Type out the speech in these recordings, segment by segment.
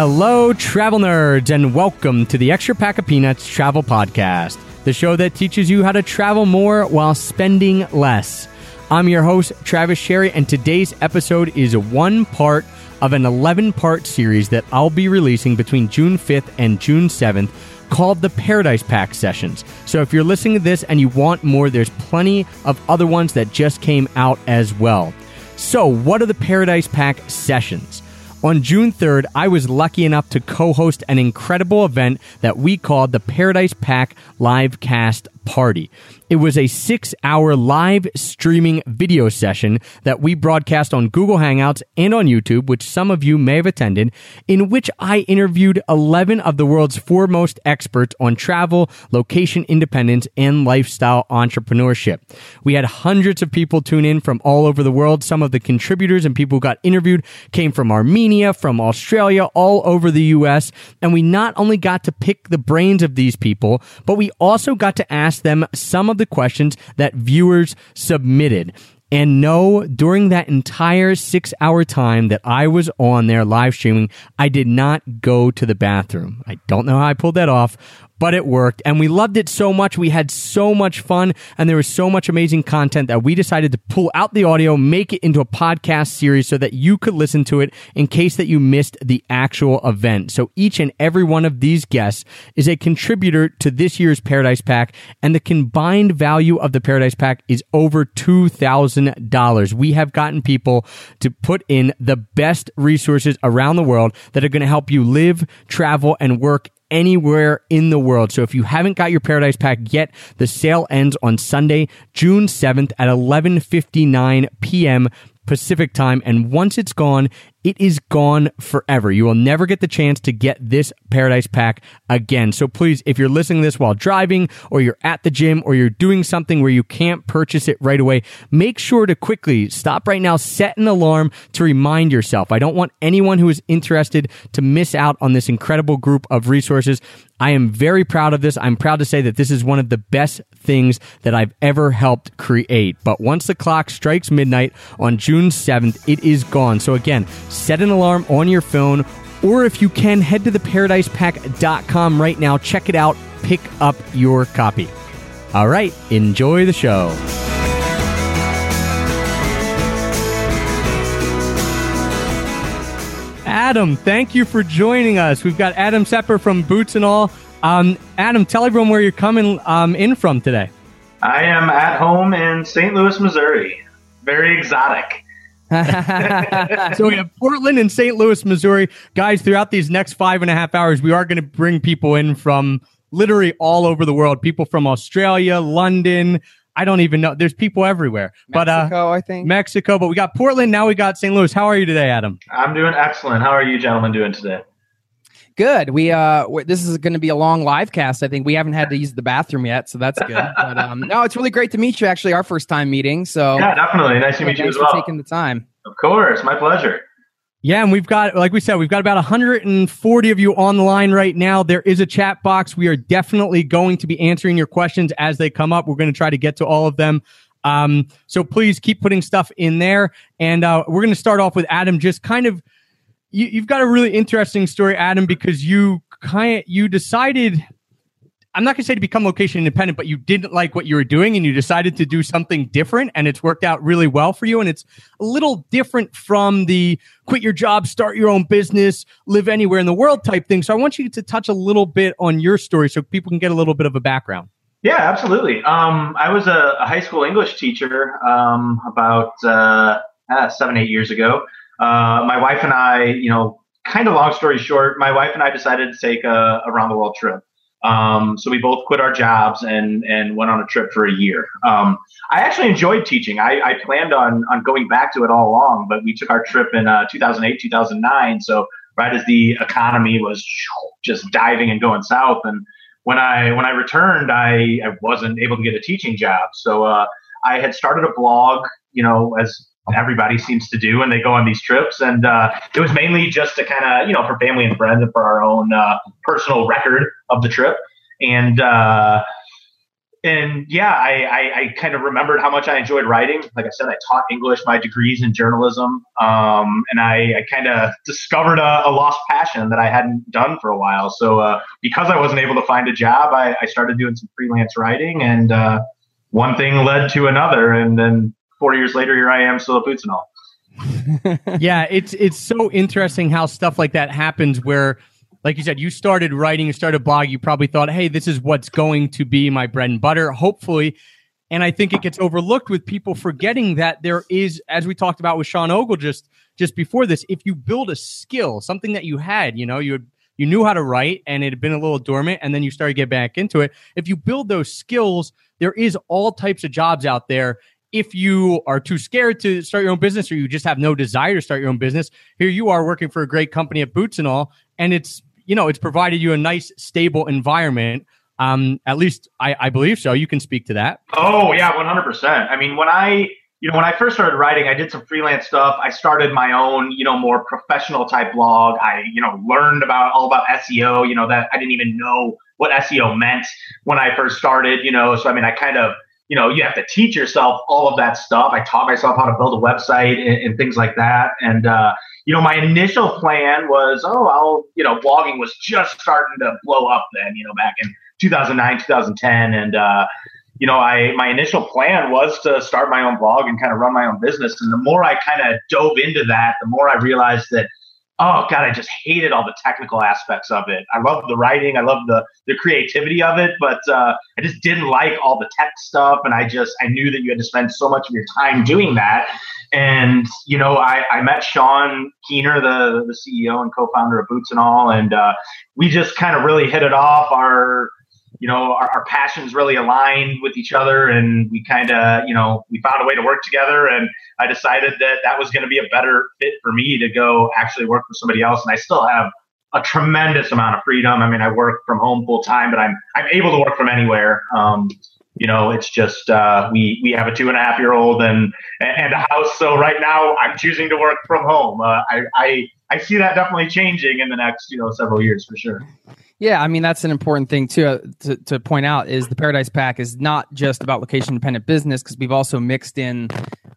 Hello, travel nerds, and welcome to the Extra Pack of Peanuts Travel Podcast, the show that teaches you how to travel more while spending less. I'm your host, Travis Sherry, and today's episode is one part of an 11 part series that I'll be releasing between June 5th and June 7th called the Paradise Pack Sessions. So if you're listening to this and you want more, there's plenty of other ones that just came out as well. So, what are the Paradise Pack Sessions? On June 3rd, I was lucky enough to co host an incredible event that we called the Paradise Pack Livecast Party. It was a six hour live streaming video session that we broadcast on Google Hangouts and on YouTube, which some of you may have attended, in which I interviewed 11 of the world's foremost experts on travel, location independence, and lifestyle entrepreneurship. We had hundreds of people tune in from all over the world. Some of the contributors and people who got interviewed came from Armenia, from Australia, all over the US. And we not only got to pick the brains of these people, but we also got to ask them some of the questions that viewers submitted. And no, during that entire six hour time that I was on there live streaming, I did not go to the bathroom. I don't know how I pulled that off, but it worked and we loved it so much. We had so much fun and there was so much amazing content that we decided to pull out the audio, make it into a podcast series so that you could listen to it in case that you missed the actual event. So each and every one of these guests is a contributor to this year's Paradise Pack and the combined value of the Paradise Pack is over $2,000. We have gotten people to put in the best resources around the world that are going to help you live, travel, and work anywhere in the world. So if you haven't got your Paradise Pack yet, the sale ends on Sunday, June 7th at 11:59 p.m. Pacific time. And once it's gone, it is gone forever. You will never get the chance to get this Paradise Pack again. So please, if you're listening this while driving or you're at the gym or you're doing something where you can't purchase it right away, make sure to quickly stop right now, set an alarm to remind yourself. I don't want anyone who is interested to miss out on this incredible group of resources. I am very proud of this. I'm proud to say that this is one of the best things that I've ever helped create. But once the clock strikes midnight on June 7th, it is gone. So again, set an alarm on your phone, or if you can, head to theparadisepack.com right now. Check it out. Pick up your copy. All right, enjoy the show. Adam, thank you for joining us. We've got Adam Seper from Boots and All. Um, Adam, tell everyone where you're coming um, in from today. I am at home in St. Louis, Missouri. Very exotic. so we have Portland and St. Louis, Missouri. Guys, throughout these next five and a half hours, we are going to bring people in from literally all over the world. People from Australia, London. I don't even know. There's people everywhere. Mexico, but uh, I think. Mexico, but we got Portland. Now we got St. Louis. How are you today, Adam? I'm doing excellent. How are you gentlemen doing today? Good. We uh, w- this is going to be a long live cast. I think we haven't had to use the bathroom yet, so that's good. But um, no, it's really great to meet you. Actually, our first time meeting. So yeah, definitely nice to meet you as well. for taking the time. Of course, my pleasure. Yeah, and we've got, like we said, we've got about 140 of you on the line right now. There is a chat box. We are definitely going to be answering your questions as they come up. We're going to try to get to all of them. Um, so please keep putting stuff in there. And uh, we're going to start off with Adam. Just kind of, you, you've got a really interesting story, Adam, because you kind you decided. I'm not going to say to become location independent, but you didn't like what you were doing and you decided to do something different and it's worked out really well for you. And it's a little different from the quit your job, start your own business, live anywhere in the world type thing. So I want you to touch a little bit on your story so people can get a little bit of a background. Yeah, absolutely. Um, I was a, a, high school English teacher um, about uh, uh, seven, eight years ago. Uh, my wife and I, you know, kind of long story short, my wife and I decided to take a around the world trip. Um, so we both quit our jobs and and went on a trip for a year. Um, I actually enjoyed teaching. I, I, planned on on going back to it all along, but we took our trip in uh, 2008, 2009. So right as the economy was just diving and going south, and when I when I returned, I, I wasn't able to get a teaching job. So uh, I had started a blog, you know, as everybody seems to do when they go on these trips. And uh, it was mainly just to kind of, you know, for family and friends and for our own uh, personal record of the trip. And uh, and yeah, I, I, I, kind of remembered how much I enjoyed writing. Like I said, I taught English, my degrees in journalism, um, and I, I kind of discovered a, a, lost passion that I hadn't done for a while. So uh, because I wasn't able to find a job, I, I started doing some freelance writing, and uh, one thing led to another, and then four years later, here I am, still at Boots and all. yeah, it's it's so interesting how stuff like that happens where like you said, you started writing, you started blog, you probably thought, hey, this is what's going to be my bread and butter, hopefully. And I think it gets overlooked with people forgetting that there is, as we talked about with Sean Ogle just just before this, if you build a skill, something that you had, you know, you had, you knew how to write and it had been a little dormant, and then you started to get back into it. If you build those skills, there is all types of jobs out there. If you are too scared to start your own business or you just have no desire to start your own business, here you are working for a great company at Boots and all, and it's you know, it's provided you a nice, stable environment. Um, at least I, I believe so. You can speak to that. Oh yeah, one hundred percent. I mean, when I you know, when I first started writing, I did some freelance stuff. I started my own, you know, more professional type blog. I, you know, learned about all about SEO, you know, that I didn't even know what SEO meant when I first started, you know. So, I mean, I kind of, you know, you have to teach yourself all of that stuff. I taught myself how to build a website and, and things like that. And, uh, you know, my initial plan was, oh, I'll, you know, blogging was just starting to blow up then, you know, back in 2009, 2010. And, uh, you know, I, my initial plan was to start my own blog and kind of run my own business. And the more I kind of dove into that, the more I realized that, oh God, I just hated all the technical aspects of it. I love the writing. I love the, the creativity of it, but, uh, I just didn't like all the tech stuff. And I just, I knew that you had to spend so much of your time doing that and you know, I, I met Sean Keener, the the CEO and co-founder of Boots and All, and uh, we just kind of really hit it off. Our you know, our, our passions really aligned with each other, and we kind of you know we found a way to work together. And I decided that that was going to be a better fit for me to go actually work for somebody else. And I still have a tremendous amount of freedom. I mean, I work from home full time, but I'm I'm able to work from anywhere. Um, you know, it's just uh, we we have a two and a half year old and and a house. So right now, I'm choosing to work from home. Uh, I, I I see that definitely changing in the next you know several years for sure. Yeah, I mean that's an important thing too uh, to, to point out is the Paradise Pack is not just about location dependent business because we've also mixed in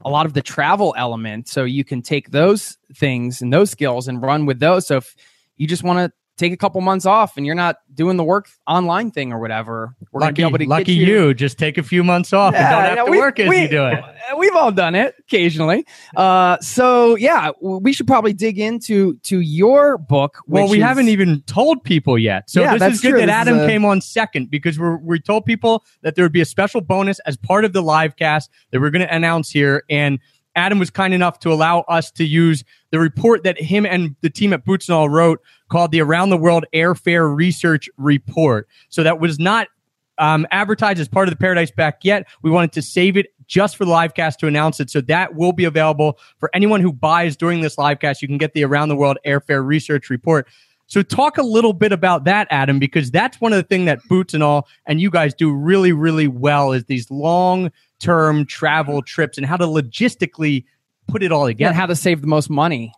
a lot of the travel element, so you can take those things and those skills and run with those. So if you just want to take a couple months off and you're not doing the work online thing or whatever. We're lucky, gonna be able to lucky you. you. Just take a few months off yeah, and don't have to we, work as we, you do it. We've all done it occasionally. Uh, so yeah, we should probably dig into to your book. well, we is, haven't even told people yet. So yeah, this is good true. that Adam a, came on second because we we told people that there would be a special bonus as part of the live cast that we're going to announce here and Adam was kind enough to allow us to use the report that him and the team at Boots and All wrote called the Around the World Airfare Research Report. So that was not um, advertised as part of the Paradise Pack yet. We wanted to save it just for the live cast to announce it. So that will be available for anyone who buys during this live cast. You can get the Around the World Airfare Research Report. So talk a little bit about that, Adam, because that's one of the things that Boots and all and you guys do really, really well is these long term travel trips and how to logistically put it all together. And how to save the most money.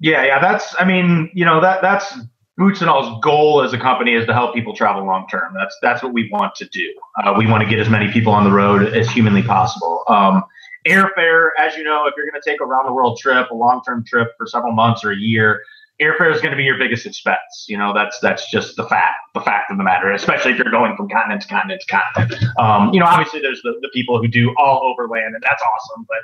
Yeah, yeah. That's I mean, you know, that that's Boots and All's goal as a company is to help people travel long term. That's that's what we want to do. Uh, we want to get as many people on the road as humanly possible. Um, airfare, as you know, if you're going to take a round the world trip, a long term trip for several months or a year, airfare is going to be your biggest expense. You know, that's that's just the fact the fact of the matter. Especially if you're going from continent to continent to continent. Um, you know, obviously there's the, the people who do all overland, and that's awesome. But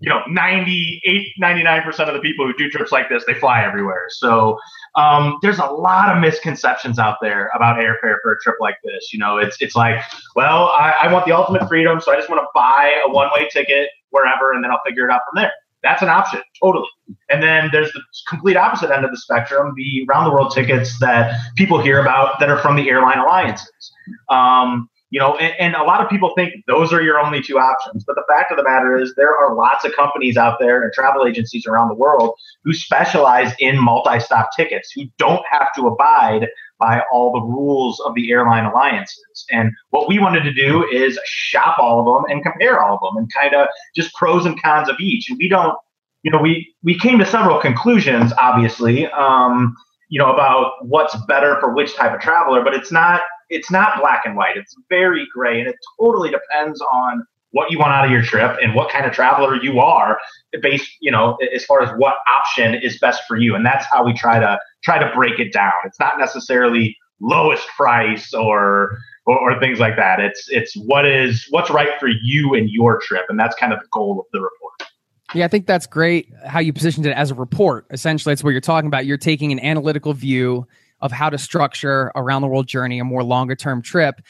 you know, 98, 99% of the people who do trips like this, they fly everywhere. So um, there's a lot of misconceptions out there about airfare for a trip like this. You know, it's it's like, well, I, I want the ultimate freedom, so I just want to buy a one way ticket wherever, and then I'll figure it out from there. That's an option, totally. And then there's the complete opposite end of the spectrum, the round the world tickets that people hear about that are from the airline alliances. Um, you know, and, and, a lot of people think those are your only two options. But the fact of the matter is, there are lots of companies out there and travel agencies around the world who specialize in multi stop tickets, who don't have to abide by all the rules of the airline alliances. And what we wanted to do is shop all of them and compare all of them and kind of just pros and cons of each. And we don't, you know, we, we came to several conclusions, obviously, um, you know, about what's better for which type of traveler, but it's not it's not black and white. It's very gray, and it totally depends on what you want out of your trip and what kind of traveler you are based you know as far as what option is best for you and that's how we try to try to break it down it's not necessarily lowest price or, or or, things like that it's it's what is what's right for you and your trip and that's kind of the goal of the report yeah, I think that's great how you positioned it as a report. Essentially, that's what you're talking about. You're taking an analytical view of how to structure around the world journey, a more longer term trip.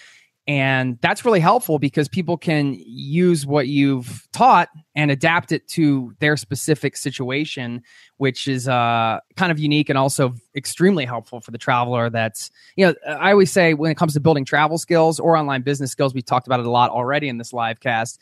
And that's really helpful because people can use what you've taught and adapt it to their specific situation, which is uh, kind of unique and also extremely helpful for the traveler. That's, you know, I always say when it comes to building travel skills or online business skills, we talked about it a lot already in this live cast.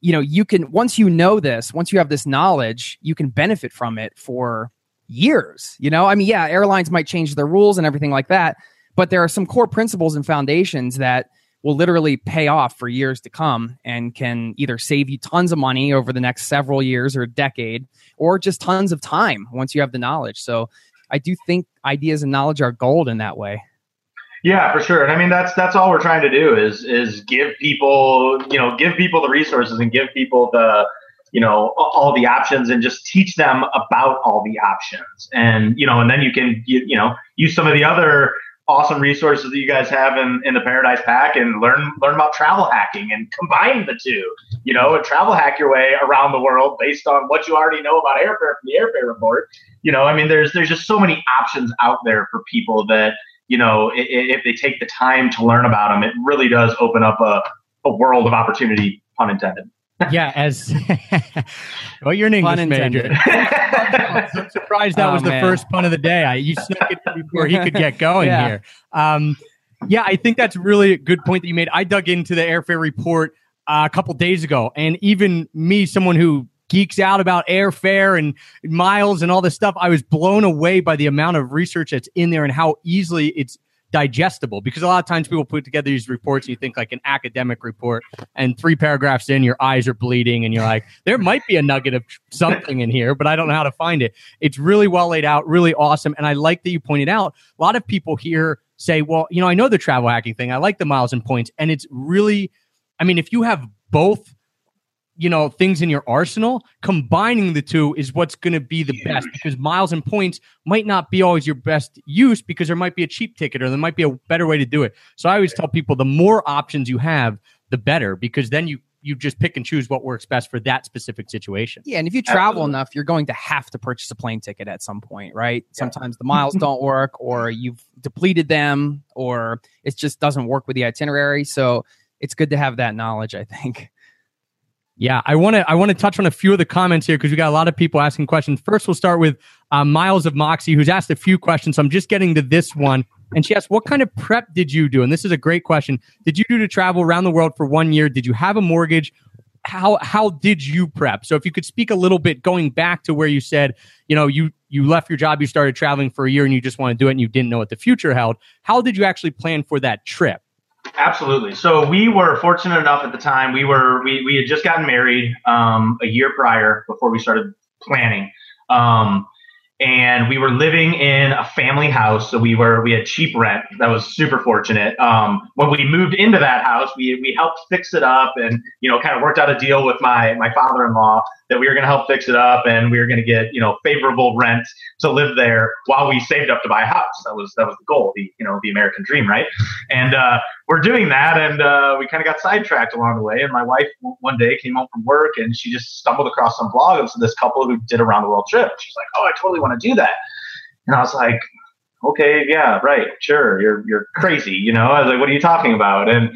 You know, you can, once you know this, once you have this knowledge, you can benefit from it for years. You know, I mean, yeah, airlines might change their rules and everything like that, but there are some core principles and foundations that will literally pay off for years to come and can either save you tons of money over the next several years or a decade or just tons of time once you have the knowledge. So I do think ideas and knowledge are gold in that way. Yeah, for sure. And I mean that's that's all we're trying to do is is give people, you know, give people the resources and give people the you know all the options and just teach them about all the options and you know and then you can you, you know use some of the other awesome resources that you guys have in, in the Paradise Pack and learn learn about travel hacking and combine the two, you know, and travel hack your way around the world based on what you already know about airfare from the airfare report. You know, I mean, there's there's just so many options out there for people that you know, if, if they take the time to learn about them, it really does open up a, a world of opportunity, pun intended yeah, as well, you're an English major. I'm surprised that oh, was the man. first pun of the day. I you snuck it before he could get going yeah. here. Um, yeah, I think that's really a good point that you made. I dug into the airfare report uh, a couple days ago, and even me, someone who geeks out about airfare and miles and all this stuff, I was blown away by the amount of research that's in there and how easily it's digestible because a lot of times people put together these reports and you think like an academic report and three paragraphs in your eyes are bleeding and you're like there might be a nugget of something in here but i don't know how to find it. It's really well laid out really awesome and i like that you pointed out a lot of people here say well you know i know the travel hacking thing. I like the miles and points and it's really i mean if you have both you know things in your arsenal combining the two is what's going to be the Huge. best because miles and points might not be always your best use because there might be a cheap ticket or there might be a better way to do it so i always tell people the more options you have the better because then you you just pick and choose what works best for that specific situation. Yeah, and if you travel Absolutely. enough, you're going to have to purchase a plane ticket at some point, right? Yeah. Sometimes the miles don't work, or you've depleted them, or it just doesn't work with the itinerary. So it's good to have that knowledge, I think. Yeah, I want to I want to touch on a few of the comments here because we got a lot of people asking questions. First, we'll start with uh, Miles of Moxie, who's asked a few questions. So I'm just getting to this one, and she asked, "What kind of prep did you do?" And this is a great question. Did you do to travel around the world for one year? Did you have a mortgage? How how did you prep? So if you could speak a little bit, going back to where you said, you know, you you left your job, you started traveling for a year, and you just want to do it, and you didn't know what the future held. How did you actually plan for that trip? Absolutely. So we were fortunate enough at the time. We were we, we had just gotten married um, a year prior before we started planning. Um, and we were living in a family house, so we were we had cheap rent. That was super fortunate. Um, when we moved into that house, we we helped fix it up, and you know, kind of worked out a deal with my my father in law that we were going to help fix it up and we were going to get you know favorable rent to live there while we saved up to buy a house. That was that was the goal, the you know the American dream, right? And uh, we're doing that, and uh, we kind of got sidetracked along the way. And my wife one day came home from work and she just stumbled across some blog of this couple who did a round the world trip. She's like, "Oh, I totally want to do that," and I was like. Okay, yeah, right, sure. You're you're crazy, you know. I was like, "What are you talking about?" And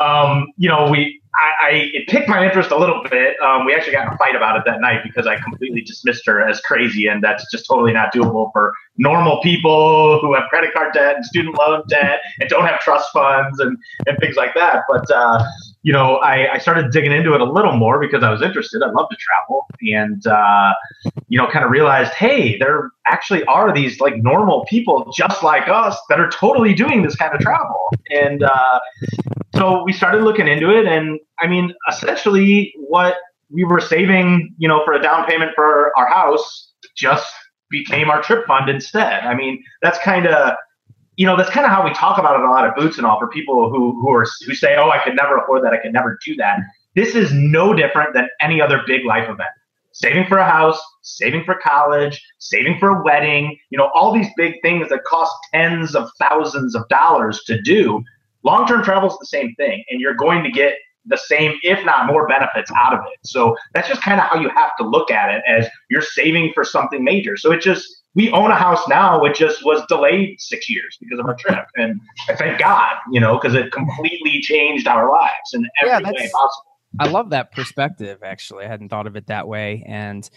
um, you know, we I, I, it piqued my interest a little bit. Um, we actually got in a fight about it that night because I completely dismissed her as crazy, and that's just totally not doable for normal people who have credit card debt and student loan debt and don't have trust funds and, and things like that. But uh, you know, I, I, started digging into it a little more because I was interested. I love to travel, and uh, you know, kind of realized, hey, there actually are these like normal people just like us that are totally doing this kind of travel, and uh, so we started looking into it. And I mean, essentially, what we were saving, you know, for a down payment for our house just became our trip fund instead. I mean, that's kind of you know, that's kind of how we talk about it a lot at Boots and all for people who who are who say, "Oh, I could never afford that. I could never do that." This is no different than any other big life event. Saving for a house, saving for college, saving for a wedding, you know, all these big things that cost tens of thousands of dollars to do. Long-term travel is the same thing, and you're going to get the same, if not more benefits out of it. So that's just kind of how you have to look at it as you're saving for something major. So it just we own a house now, which just was delayed six years because of our trip. And I thank God, you know, because it completely changed our lives in every yeah, way possible. I love that perspective, actually. I hadn't thought of it that way. And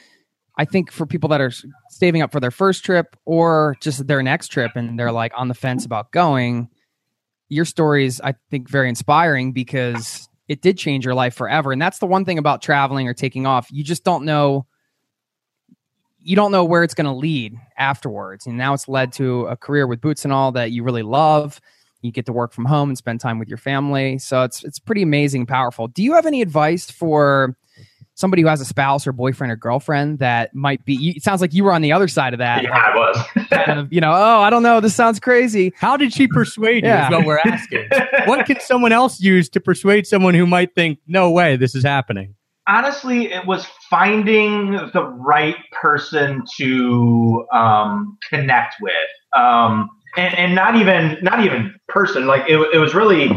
I think for people that are saving up for their first trip or just their next trip and they're like on the fence about going, your story is, I think, very inspiring because it did change your life forever. And that's the one thing about traveling or taking off. You just don't know you don't know where it's going to lead afterwards. And now it's led to a career with Boots and all that you really love. You get to work from home and spend time with your family. So it's it's pretty amazing, powerful. Do you have any advice for somebody who has a spouse or boyfriend or girlfriend that might be it sounds like you were on the other side of that yeah i was kind of, you know oh i don't know this sounds crazy how did she persuade you yeah. is what we're asking what can someone else use to persuade someone who might think no way this is happening honestly, it was finding the right person to um, connect with, um, and, and not even not even person. Like it, it was really,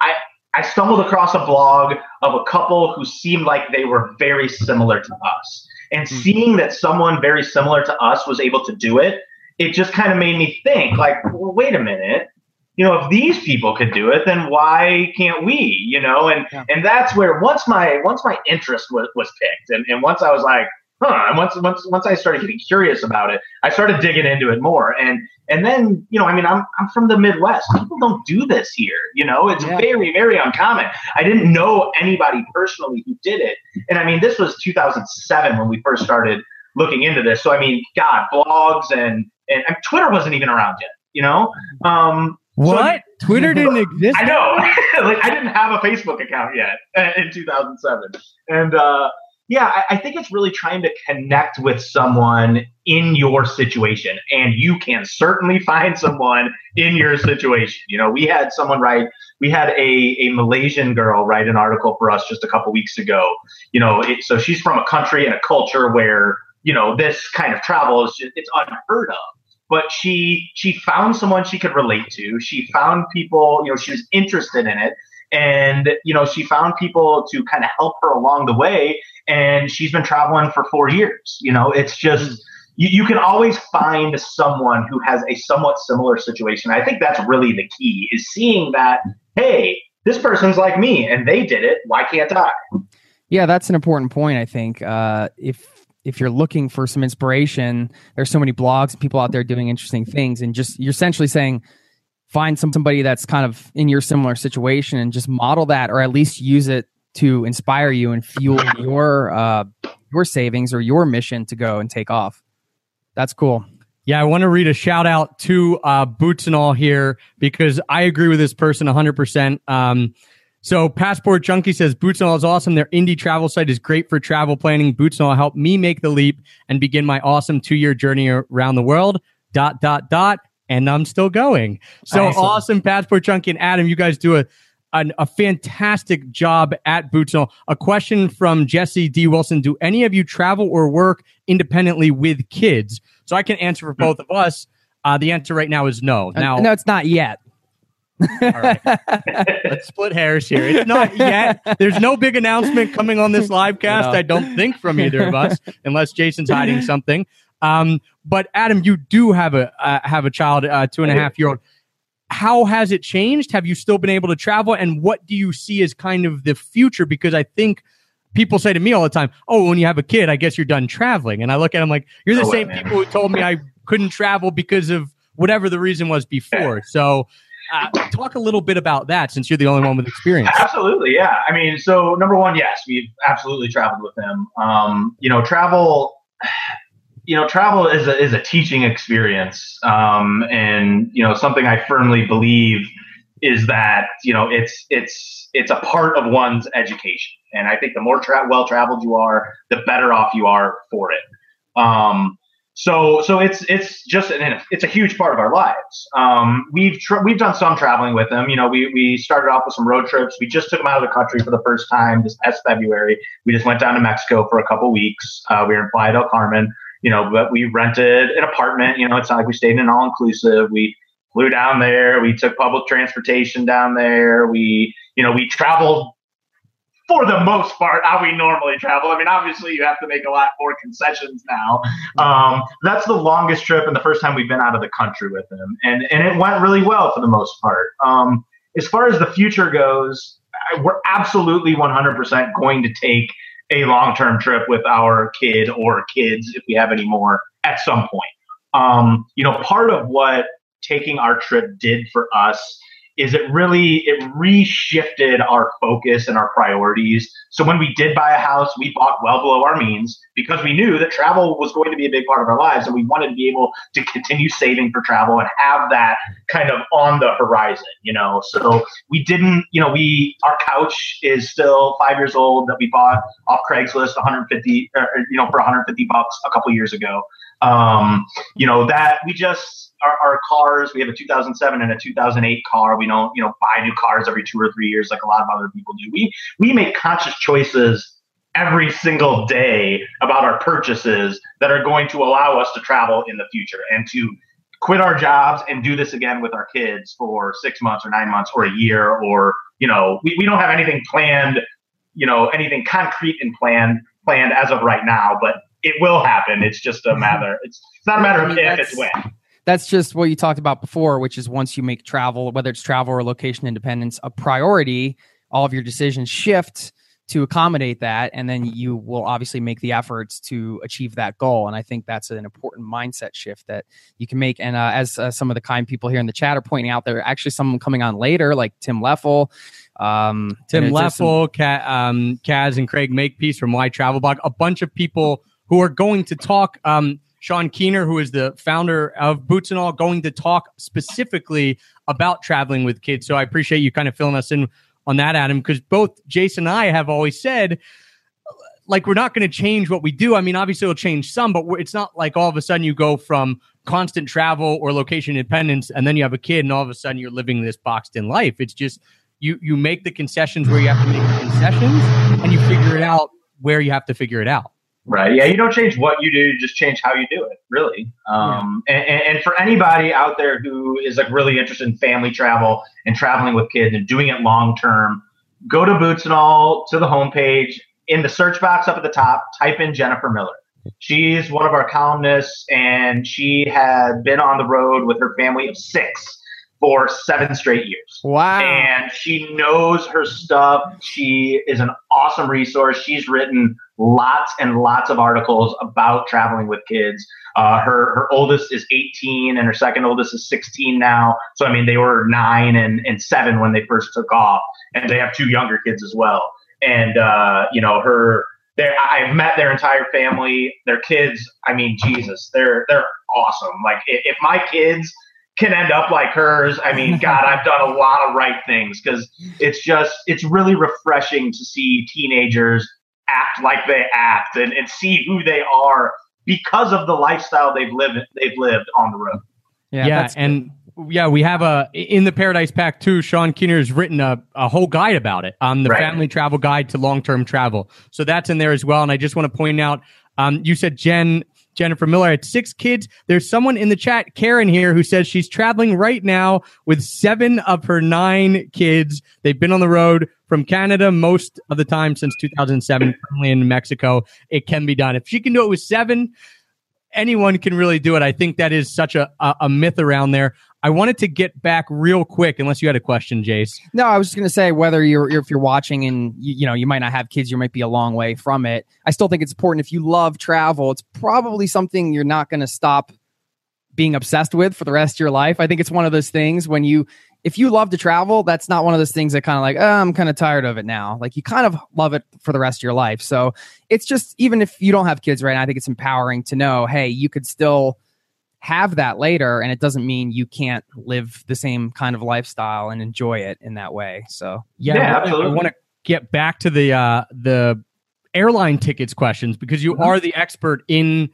I I stumbled across a blog of a couple who seemed like they were very similar to us, and mm-hmm. seeing that someone very similar to us was able to do it, it just kind of made me think, like, well, wait a minute you know, if these people could do it, then why can't we? You know, and yeah. and that's where once my once my interest was, was picked, and, and once I was like, huh, and once once once I started getting curious about it, I started digging into it more. And and then, you know, I mean, I'm I'm from the Midwest. People don't do this here. You know, it's yeah. very very uncommon. I didn't know anybody personally who did it, and I mean, this was 2007 when we first started looking into this. So I mean, God, blogs and and, and Twitter wasn't even around yet. You know, um, what? So, Twitter didn't exist. I know. like I didn't have a Facebook account yet uh, in 2007, and uh, yeah, I, I, think it's really trying to connect with someone in your situation, and you can certainly find someone in your situation. You know, we had someone write. We had a, a Malaysian girl write an article for us just a couple weeks ago. You know, it, so she's from a country and a culture where you know this kind of travel is just, it's unheard of but she she found someone she could relate to. She found people, you know, she was interested in it, and you know, she found people to kind of help her along the way. And she's been traveling for four years. You know, it's just you, you can always find someone who has a somewhat similar situation. I think that's really the key is seeing that hey, this person's like me and they did it. Why can't I? Yeah, that's an important point. I think uh, if if you're looking for some inspiration, there's so many blogs and people out there doing interesting things, and just you're essentially saying find some, somebody that's kind of in your similar situation and just model that, or at least use it to inspire you and fuel your uh, your savings or your mission to go and take off. That's cool. Yeah, I want to read a shout out to uh, Boots and All here because I agree with this person 100%. Um, so Passport Junkie says Boots and All is awesome. Their indie travel site is great for travel planning. Boots and All helped me make the leap and begin my awesome two year journey around the world. Dot dot dot. And I'm still going. So awesome, awesome Passport Junkie and Adam, you guys do a an, a fantastic job at Boots and All. A question from Jesse D. Wilson: Do any of you travel or work independently with kids? So I can answer for both of us. Uh, the answer right now is no. Uh, now, no, it's not yet. All right. Let's split hairs here. It's not yet. There's no big announcement coming on this live cast, no. I don't think, from either of us, unless Jason's hiding something. Um, but Adam, you do have a uh, have a child, uh, two and a half year old. How has it changed? Have you still been able to travel? And what do you see as kind of the future? Because I think people say to me all the time, "Oh, when you have a kid, I guess you're done traveling." And I look at them like, "You're the no same way, people who told me I couldn't travel because of whatever the reason was before." So uh, talk a little bit about that since you're the only one with experience. Absolutely, yeah. I mean, so number one, yes, we've absolutely traveled with him. Um, you know, travel. You know, travel is a, is a teaching experience, um, and you know something I firmly believe is that you know it's it's it's a part of one's education, and I think the more tra- well traveled you are, the better off you are for it. Um, so so it's it's just an, it's a huge part of our lives. Um, we've tr- we've done some traveling with them. You know, we we started off with some road trips. We just took them out of the country for the first time this past February. We just went down to Mexico for a couple weeks. Uh, we were in Playa del Carmen. You know, but we rented an apartment. You know, it's not like we stayed in an all inclusive. We flew down there. We took public transportation down there. We you know we traveled for the most part how we normally travel. I mean, obviously you have to make a lot more concessions now. Um, that's the longest trip and the first time we've been out of the country with them, and and it went really well for the most part. Um, as far as the future goes, we're absolutely 100% going to take a long-term trip with our kid or kids if we have any more at some point. Um, you know, part of what taking our trip did for us is it really it reshifted our focus and our priorities. So when we did buy a house, we bought well below our means because we knew that travel was going to be a big part of our lives and we wanted to be able to continue saving for travel and have that kind of on the horizon, you know. So we didn't, you know, we our couch is still 5 years old that we bought off Craigslist 150 or, you know for 150 bucks a couple years ago. Um, you know, that we just our, our, cars. We have a 2007 and a 2008 car. We don't, you know, buy new cars every two or three years like a lot of other people do. We we make conscious choices every single day about our purchases that are going to allow us to travel in the future and to quit our jobs and do this again with our kids for six months or nine months or a year or you know we, we don't have anything planned you know anything concrete and planned planned as of right now but it will happen it's just a matter it's, it's not a matter of if it's when that's just what you talked about before, which is once you make travel, whether it's travel or location independence, a priority, all of your decisions shift to accommodate that. And then you will obviously make the efforts to achieve that goal. And I think that's an important mindset shift that you can make. And uh, as uh, some of the kind people here in the chat are pointing out, there are actually some coming on later, like Tim Leffel. Um, Tim Leffel, some- um, Kaz, and Craig Makepeace from yTravel Blog, a bunch of people who are going to talk. Um, Sean Keener, who is the founder of Boots and All, going to talk specifically about traveling with kids. So I appreciate you kind of filling us in on that, Adam, because both Jason and I have always said, like, we're not going to change what we do. I mean, obviously, it'll change some, but it's not like all of a sudden you go from constant travel or location independence and then you have a kid and all of a sudden you're living this boxed in life. It's just you you make the concessions where you have to make the concessions and you figure it out where you have to figure it out. Right. Yeah. You don't change what you do, you just change how you do it, really. Um, yeah. and, and, for anybody out there who is like really interested in family travel and traveling with kids and doing it long term, go to Boots and All to the homepage. In the search box up at the top, type in Jennifer Miller. She's one of our columnists, and she had been on the road with her family of six for seven straight years. Wow. And she knows her stuff. She is an awesome resource. She's written lots and lots of articles about traveling with kids. Uh, her her oldest is 18 and her second oldest is 16 now. So I mean they were nine and, and seven when they first took off, and they have two younger kids as well. And uh, you know her, I've met their entire family, their kids. I mean Jesus, they're they're awesome. Like if my kids can end up like hers. I mean, God, I've done a lot of right things because it's just, it's really refreshing to see teenagers act like they act and, and see who they are because of the lifestyle they've lived, they've lived on the road. Yeah. yeah and yeah, we have a, in the Paradise Pack too, Sean Keener has written a, a whole guide about it on um, the right. family travel guide to long-term travel. So that's in there as well. And I just want to point out, um, you said Jen Jennifer Miller had six kids. There's someone in the chat, Karen here, who says she's traveling right now with seven of her nine kids. They've been on the road from Canada most of the time since 2007, currently in Mexico. It can be done. If she can do it with seven, anyone can really do it. I think that is such a, a, a myth around there. I wanted to get back real quick, unless you had a question, Jace. No, I was just going to say whether you're, if you're watching and you, you know you might not have kids, you might be a long way from it. I still think it's important. If you love travel, it's probably something you're not going to stop being obsessed with for the rest of your life. I think it's one of those things when you if you love to travel, that's not one of those things that kind of like, oh, I'm kind of tired of it now. Like you kind of love it for the rest of your life. So it's just, even if you don't have kids right now, I think it's empowering to know, hey, you could still have that later. And it doesn't mean you can't live the same kind of lifestyle and enjoy it in that way. So yeah, yeah absolutely. I want to get back to the, uh, the airline tickets questions because you mm-hmm. are the expert in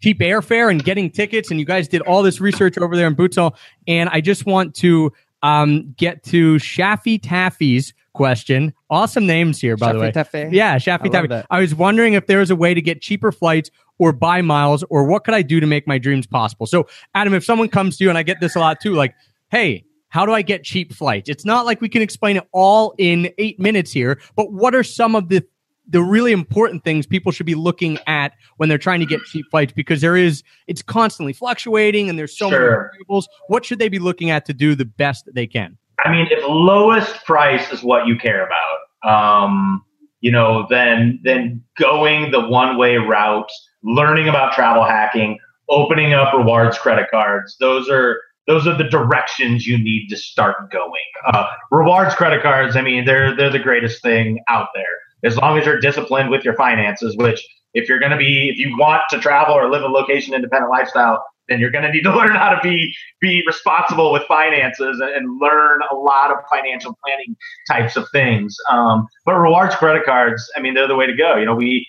cheap airfare and getting tickets. And you guys did all this research over there in BootsnAll. And I just want to um, get to Shaffy Taffy's question. Awesome names here, by the way. Taffy? Yeah, Shaffy I Taffy. that. I was wondering if there was a way to get cheaper flights or buy miles, or what could I do to make my dreams possible? So, Adam, if someone comes to you, and I get this a lot too, like, hey, how do I get cheap flights? It's not like we can explain it all in eight minutes here, but what are some of the the really important things people should be looking at when they're trying to get cheap flights because there is it's constantly fluctuating and there's so many variables. What should they be looking at to do the best that they can? I mean, if lowest price is what you care about, um, you know, then then going the one way route, learning about travel hacking, opening up rewards credit cards, those are those are the directions you need to start going. Uh, rewards credit cards, I mean, they're they're the greatest thing out there. As long as you're disciplined with your finances, which if you're going to be, if you want to travel or live a location independent lifestyle, then you're going to need to learn how to be be responsible with finances and, learn a lot of financial planning types of things. Um, but rewards credit cards, I mean, they're the way to go. You know, we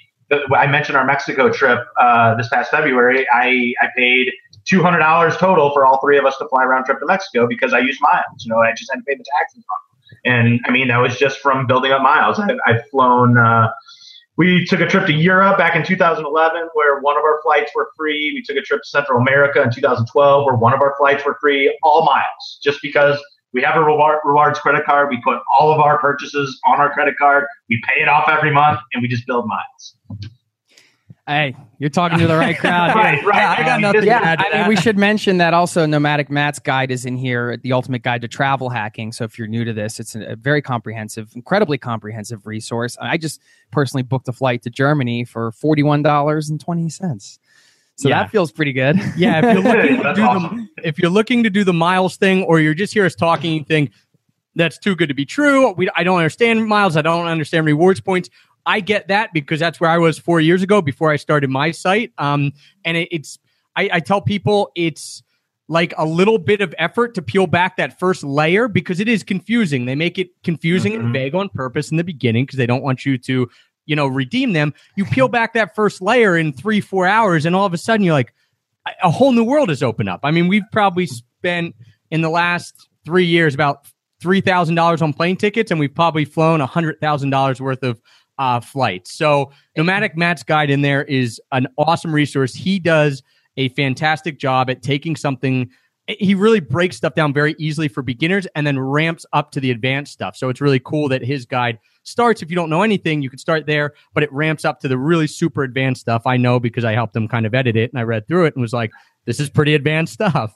I mentioned our Mexico trip uh, this past February. I I paid two hundred dollars total for all three of us to fly round trip to Mexico because I used miles. You know, I just had to pay the taxes on. And I mean, that was just from building up miles. I've, I've flown. Uh, we took a trip to Europe back in 2011 where one of our flights were free. We took a trip to Central America in 2012 where one of our flights were free, all miles, just because we have a reward, rewards credit card. We put all of our purchases on our credit card. We pay it off every month and we just build miles. Hey, you're talking to the right crowd. Right, right. Yeah, I got Um, nothing just- to add to I mean, that. we should mention that also Nomadic Matt's guide is in here, the ultimate guide to travel hacking. So if you're new to this, it's a, a very comprehensive, incredibly comprehensive resource. I just personally booked a flight to Germany for $41.20. So Yeah. that feels pretty good. Yeah, if you're looking to do awesome. the if you're looking to do the miles thing, or you're just hear us talking, you think that's too good to be true. We I don't understand miles. I don't understand rewards points. I get that because that's where I was four years ago before I started my site. Um, and it, it's I, I tell people it's like a little bit of effort to peel back that first layer because it is confusing. They make it confusing and Mhm. vague on purpose in the beginning because they don't want you to, you know, redeem them. You peel back that first layer in three, four hours, and all of a sudden you're like, a- whole new world has opened up. I mean, we've probably spent in the last three years about three thousand dollars on plane tickets, and we've probably flown a hundred thousand dollars worth of uh, flights. So, Nomadic Matt's guide in there is an awesome resource. He does a fantastic job at taking something. He really breaks stuff down very easily for beginners and then ramps up to the advanced stuff. So it's really cool that his guide starts. If you don't know anything, you could start there, but it ramps up to the really super advanced stuff. I know because I helped them kind of edit it and I read through it and was like, this is pretty advanced stuff.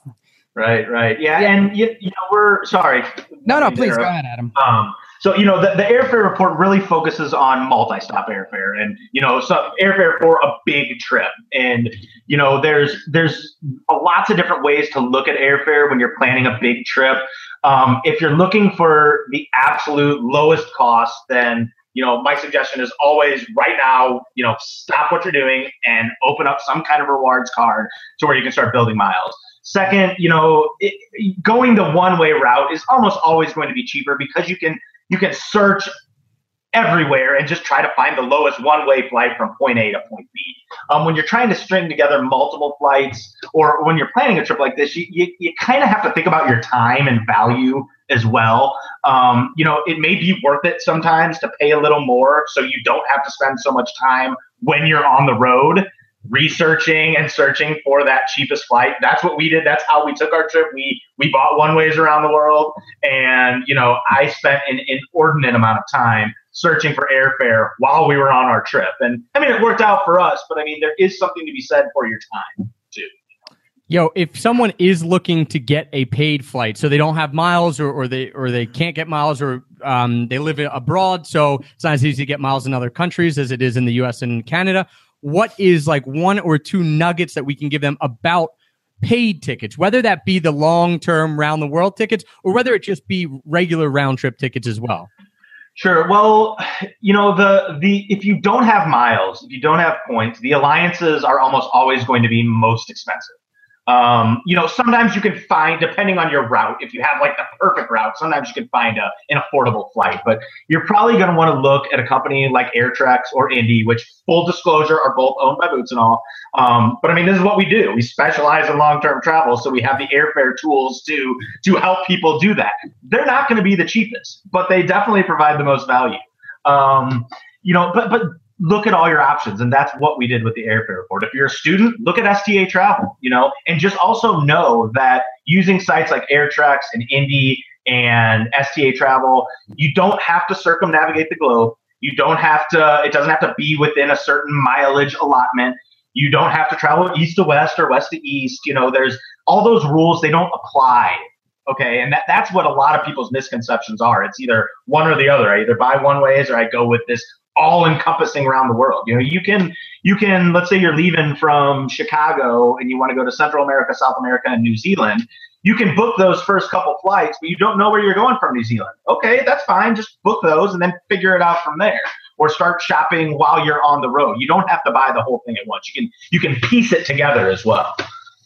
Right, right. Yeah, and you, you know, we're sorry. No, no, Let me please go interrupt. ahead, Adam. Um, so you know, the, the airfare report really focuses on multi-stop airfare, and you know, so airfare for a big trip. And you know, there's there's a lots of different ways to look at airfare when you're planning a big trip. Um, if you're looking for the absolute lowest cost, then you know, my suggestion is always right now, you know, stop what you're doing and open up some kind of rewards card to where you can start building miles. Second, you know, it, going the one way route is almost always going to be cheaper because you can you can search everywhere and just try to find the lowest one way flight from point A to point B. Um, when you're trying to string together multiple flights or when you're planning a trip like this, you, you, you kind of have to think about your time and value as well. Um, you know, it may be worth it sometimes to pay a little more so you don't have to spend so much time when you're on the road researching and searching for that cheapest flight. That's what we did. That's how we took our trip. We we bought one ways around the world, and you know I spent an inordinate amount of time searching for airfare while we were on our trip. And I mean, it worked out for us, but I mean, there is something to be said for your time too. Yo, if someone is looking to get a paid flight, so they don't have miles, or, or they or they can't get miles, or um, they live abroad, so it's not as easy to get miles in other countries as it is in the U.S. and Canada. What is like one or two nuggets that we can give them about paid tickets, whether that be the long term round the world tickets, or whether it just be regular round trip tickets as well? Sure. Well, you know, the the if you don't have miles, if you don't have points, the alliances are almost always going to be most expensive. Um, you know, sometimes you can find, depending on your route, if you have like the perfect route, sometimes you can find a, an affordable flight. But you're probably going to want to look at a company like AirTreks or Indie, which, full disclosure, are both owned by Boots and all. Um, but I mean, this is what we do. We specialize in long-term travel, so we have the airfare tools to to help people do that. They're not going to be the cheapest, but they definitely provide the most value. Um, you know, but but look at all your options. And that's what we did with the airfare report. If you're a student, look at STA travel, you know, and just also know that using sites like AirTreks and Indie and STA travel, you don't have to circumnavigate the globe. You don't have to, it doesn't have to be within a certain mileage allotment. You don't have to travel east to west or west to east. You know, there's all those rules, they don't apply. Okay. And that, that's what a lot of people's misconceptions are. It's either one or the other. I either buy one ways or I go with this all encompassing around the world. You know, you can you can let's say you're leaving from Chicago and you want to go to Central America, South America, and New Zealand. You can book those first couple flights, but you don't know where you're going from New Zealand. Okay, that's fine. Just book those and then figure it out from there. Or start shopping while you're on the road. You don't have to buy the whole thing at once. You can you can piece it together as well.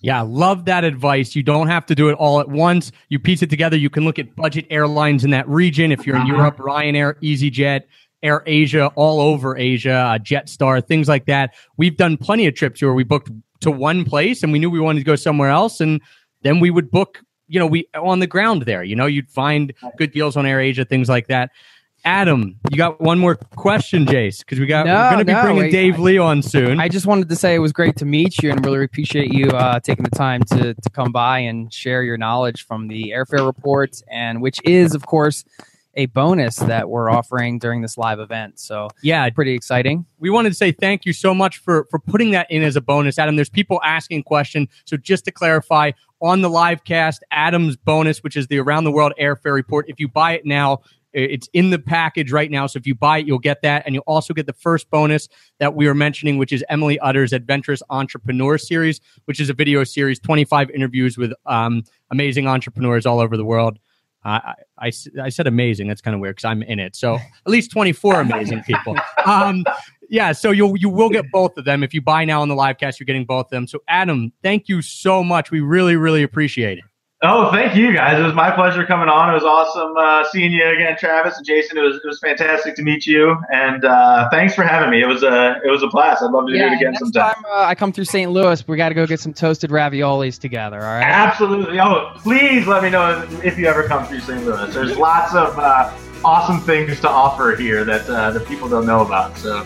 Yeah, love that advice. You don't have to do it all at once. You piece it together. You can look at budget airlines in that region. If you're in. Europe, Ryanair, EasyJet, Air Asia, all over Asia, uh, Jetstar, things like that. We've done plenty of trips where we booked to one place and we knew we wanted to go somewhere else, and then we would book, you know, we on the ground there. You know, you'd find good deals on Air Asia, things like that. Adam, you got one more question, Jace, because we got no, we're going to be no, bringing wait, Dave Lee on soon. I just wanted to say it was great to meet you, and really appreciate you uh, taking the time to to come by and share your knowledge from the airfare reports, and which is, of course, a bonus that we're offering during this live event. So yeah, pretty exciting. We wanted to say thank you so much for for putting that in as a bonus, Adam. There's people asking question. So just to clarify, on the live cast, Adam's bonus, which is the around the world airfare report. If you buy it now, it's in the package right now. So if you buy it, you'll get that. And you'll also get the first bonus that we were mentioning, which is Emily Utter's Adventurous Entrepreneur Series, which is a video series, 25 interviews with um, amazing entrepreneurs all over the world. I, I, I said amazing. That's kind of weird because I'm in it. So at least 24 amazing people. Um, yeah. So you you will get both of them if you buy now on the live cast. You're getting both of them. So Adam, thank you so much. We really really appreciate it. Oh, thank you guys. It was my pleasure coming on. It was awesome uh, seeing you again, Travis and Jason. It was it was fantastic to meet you, and uh, thanks for having me. It was a it was a blast. I'd love to yeah, do it again next sometime. Time, uh, I come through St. Louis, we got to go get some toasted raviolis together. All right. Absolutely. Oh, please let me know if you ever come through St. Louis. There's lots of uh, awesome things to offer here that uh, that people don't know about. So.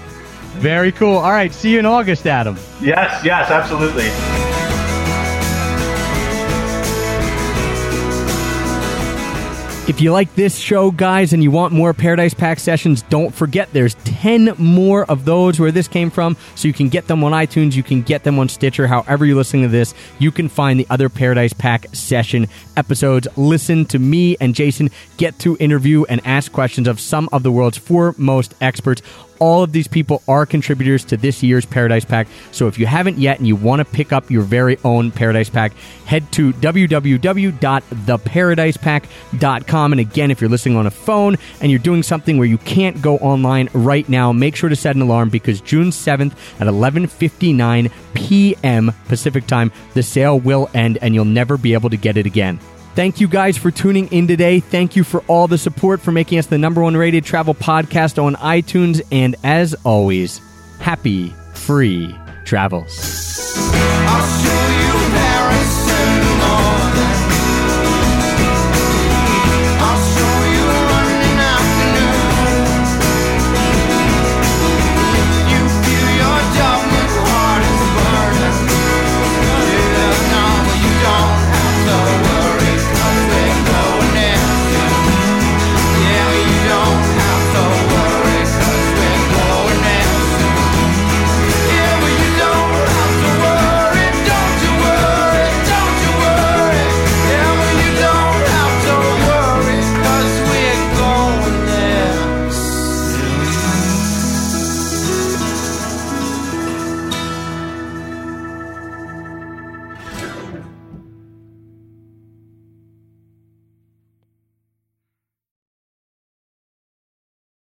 Very cool. All right. See you in August, Adam. Yes. Yes. Absolutely. If you like this show, guys, and you want more Paradise Pack sessions, don't forget there's 10 more of those where this came from. So you can get them on iTunes, you can get them on Stitcher, however you're listening to this, you can find the other Paradise Pack session episodes. Listen to me and Jason get to interview and ask questions of some of the world's foremost experts all of these people are contributors to this year's Paradise Pack. So if you haven't yet and you want to pick up your very own Paradise Pack, head to www.theparadisepack.com. And again, if you're listening on a phone and you're doing something where you can't go online right now, make sure to set an alarm because June 7th at 11:59 p.m. Pacific time, the sale will end and you'll never be able to get it again. Thank you guys for tuning in today. Thank you for all the support for making us the number one rated travel podcast on iTunes. And as always, happy free travels.